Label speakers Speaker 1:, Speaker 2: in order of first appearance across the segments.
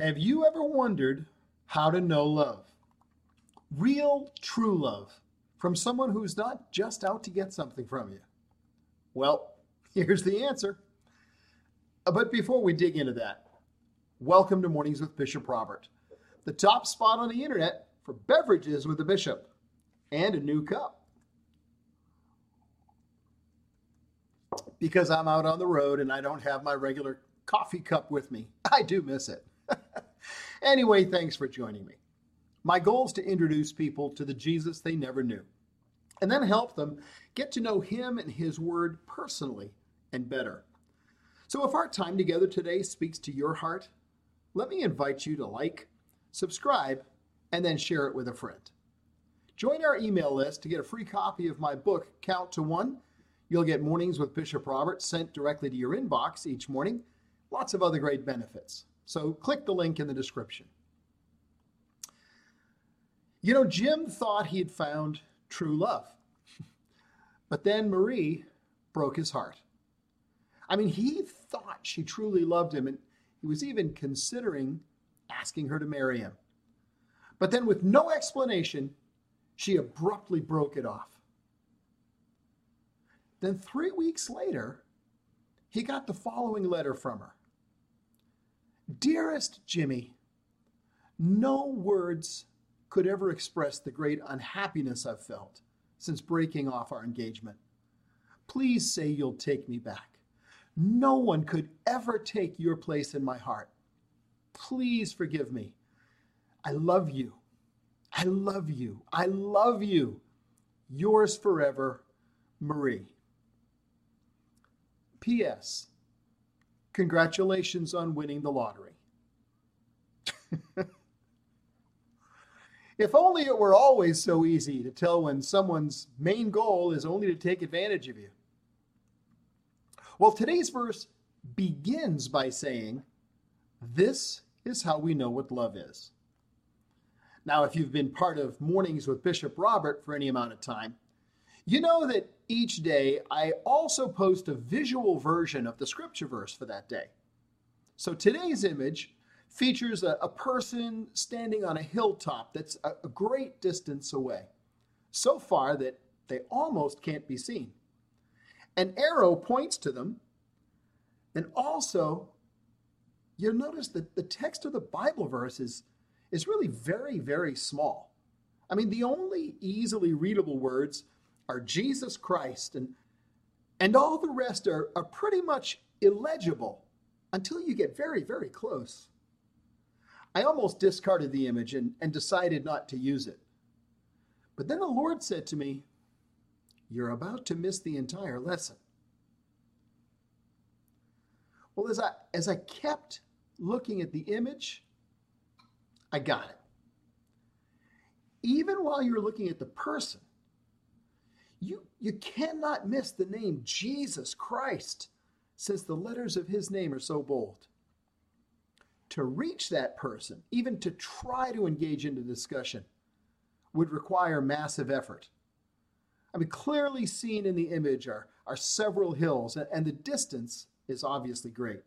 Speaker 1: Have you ever wondered how to know love? Real, true love from someone who's not just out to get something from you? Well, here's the answer. Uh, but before we dig into that, welcome to Mornings with Bishop Robert, the top spot on the internet for beverages with the bishop and a new cup. Because I'm out on the road and I don't have my regular coffee cup with me, I do miss it. Anyway, thanks for joining me. My goal is to introduce people to the Jesus they never knew, and then help them get to know Him and His Word personally and better. So, if our time together today speaks to your heart, let me invite you to like, subscribe, and then share it with a friend. Join our email list to get a free copy of my book, Count to One. You'll get Mornings with Bishop Robert sent directly to your inbox each morning. Lots of other great benefits. So click the link in the description. You know, Jim thought he had found true love. But then Marie broke his heart. I mean, he thought she truly loved him, and he was even considering asking her to marry him. But then, with no explanation, she abruptly broke it off. Then, three weeks later, he got the following letter from her Dearest Jimmy, no words could ever express the great unhappiness I've felt since breaking off our engagement. Please say you'll take me back. No one could ever take your place in my heart. Please forgive me. I love you. I love you. I love you. Yours forever, Marie. P.S. Congratulations on winning the lottery. if only it were always so easy to tell when someone's main goal is only to take advantage of you. Well, today's verse begins by saying, This is how we know what love is. Now, if you've been part of Mornings with Bishop Robert for any amount of time, you know that each day I also post a visual version of the scripture verse for that day. So today's image features a, a person standing on a hilltop that's a, a great distance away, so far that they almost can't be seen. An arrow points to them, and also you'll notice that the text of the Bible verse is, is really very, very small. I mean, the only easily readable words are Jesus Christ, and, and all the rest are, are pretty much illegible until you get very, very close. I almost discarded the image and, and decided not to use it. But then the Lord said to me, You're about to miss the entire lesson. Well, as I, as I kept looking at the image, I got it. Even while you're looking at the person, you, you cannot miss the name Jesus Christ, since the letters of his name are so bold. To reach that person, even to try to engage into discussion, would require massive effort. I mean, clearly seen in the image are, are several hills, and the distance is obviously great.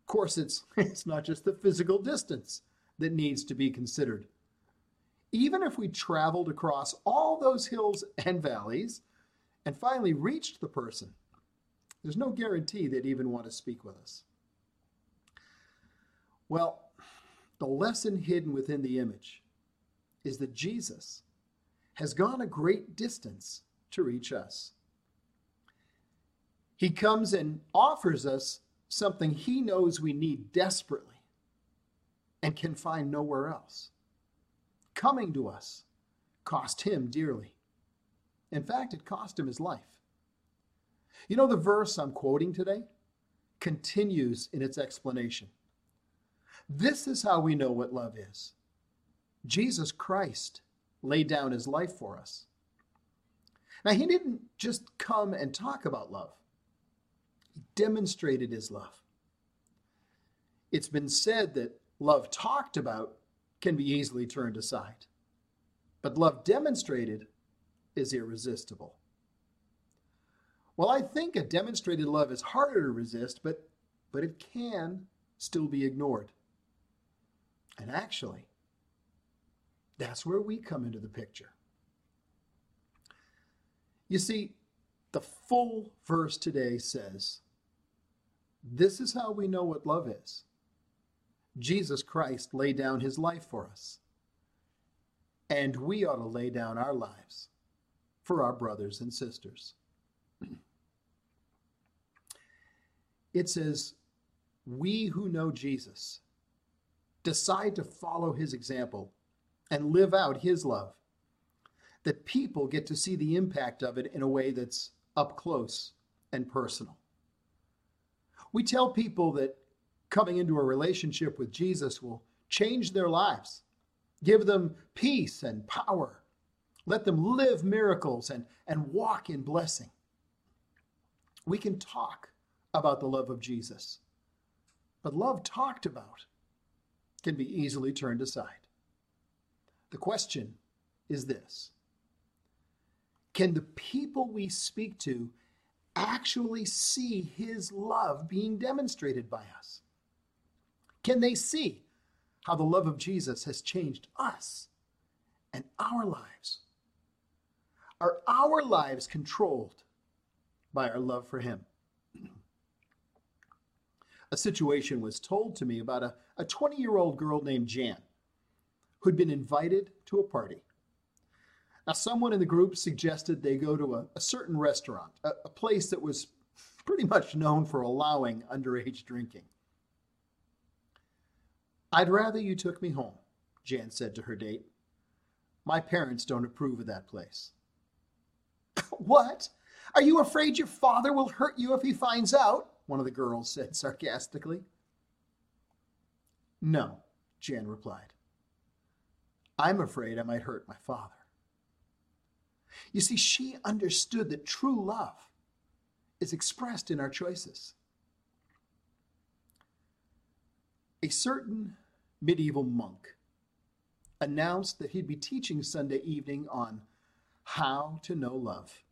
Speaker 1: Of course, it's, it's not just the physical distance that needs to be considered even if we traveled across all those hills and valleys and finally reached the person, there's no guarantee they'd even want to speak with us. Well, the lesson hidden within the image is that Jesus has gone a great distance to reach us. He comes and offers us something he knows we need desperately and can find nowhere else coming to us cost him dearly. In fact, it cost him his life. You know the verse I'm quoting today? continues in its explanation. This is how we know what love is. Jesus Christ laid down his life for us. Now, he didn't just come and talk about love, he demonstrated his love. It's been said that love talked about can be easily turned aside, but love demonstrated is irresistible. Well, I think a demonstrated love is harder to resist, but, but it can still be ignored. And actually, that's where we come into the picture. You see, the full verse today says, This is how we know what love is. Jesus Christ laid down his life for us. And we ought to lay down our lives for our brothers and sisters. It says, We who know Jesus decide to follow his example and live out his love, that people get to see the impact of it in a way that's up close and personal. We tell people that coming into a relationship with Jesus will change their lives, give them peace and power, let them live miracles and, and walk in blessing. We can talk about the love of Jesus, but love talked about can be easily turned aside. The question is this Can the people we speak to actually see his love being demonstrated by us? Can they see how the love of Jesus has changed us and our lives? Are our lives controlled by our love for him? A situation was told to me about a 20 year old girl named Jan who'd been invited to a party. Now, someone in the group suggested they go to a, a certain restaurant, a, a place that was pretty much known for allowing underage drinking. I'd rather you took me home, Jan said to her date. My parents don't approve of that place. what? Are you afraid your father will hurt you if he finds out? One of the girls said sarcastically. No, Jan replied. I'm afraid I might hurt my father. You see, she understood that true love is expressed in our choices. A certain medieval monk announced that he'd be teaching Sunday evening on how to know love.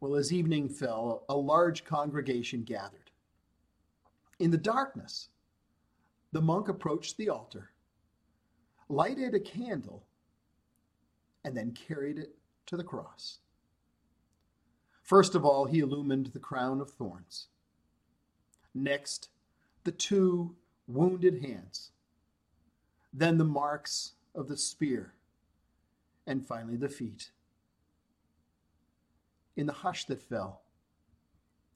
Speaker 1: Well, as evening fell, a large congregation gathered. In the darkness, the monk approached the altar lighted a candle, and then carried it to the cross. First of all, he illumined the crown of thorns. Next, the two wounded hands. Then the marks of the spear. And finally, the feet. In the hush that fell,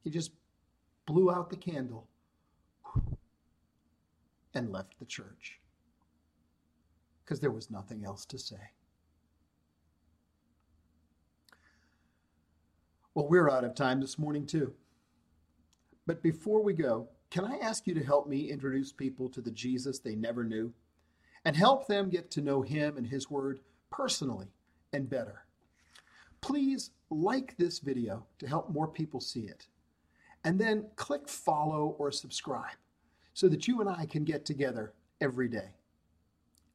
Speaker 1: he just blew out the candle and left the church because there was nothing else to say. Well, we're out of time this morning, too. But before we go, can I ask you to help me introduce people to the Jesus they never knew and help them get to know him and his word personally and better? Please like this video to help more people see it. And then click follow or subscribe so that you and I can get together every day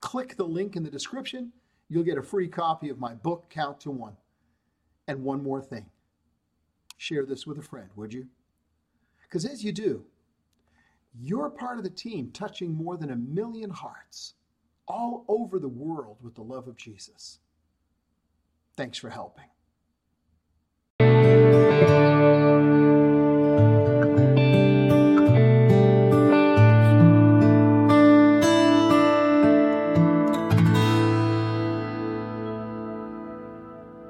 Speaker 1: click the link in the description. You'll get a free copy of my book, Count to One. And one more thing share this with a friend, would you? Because as you do, you're part of the team touching more than a million hearts all over the world with the love of Jesus. Thanks for helping.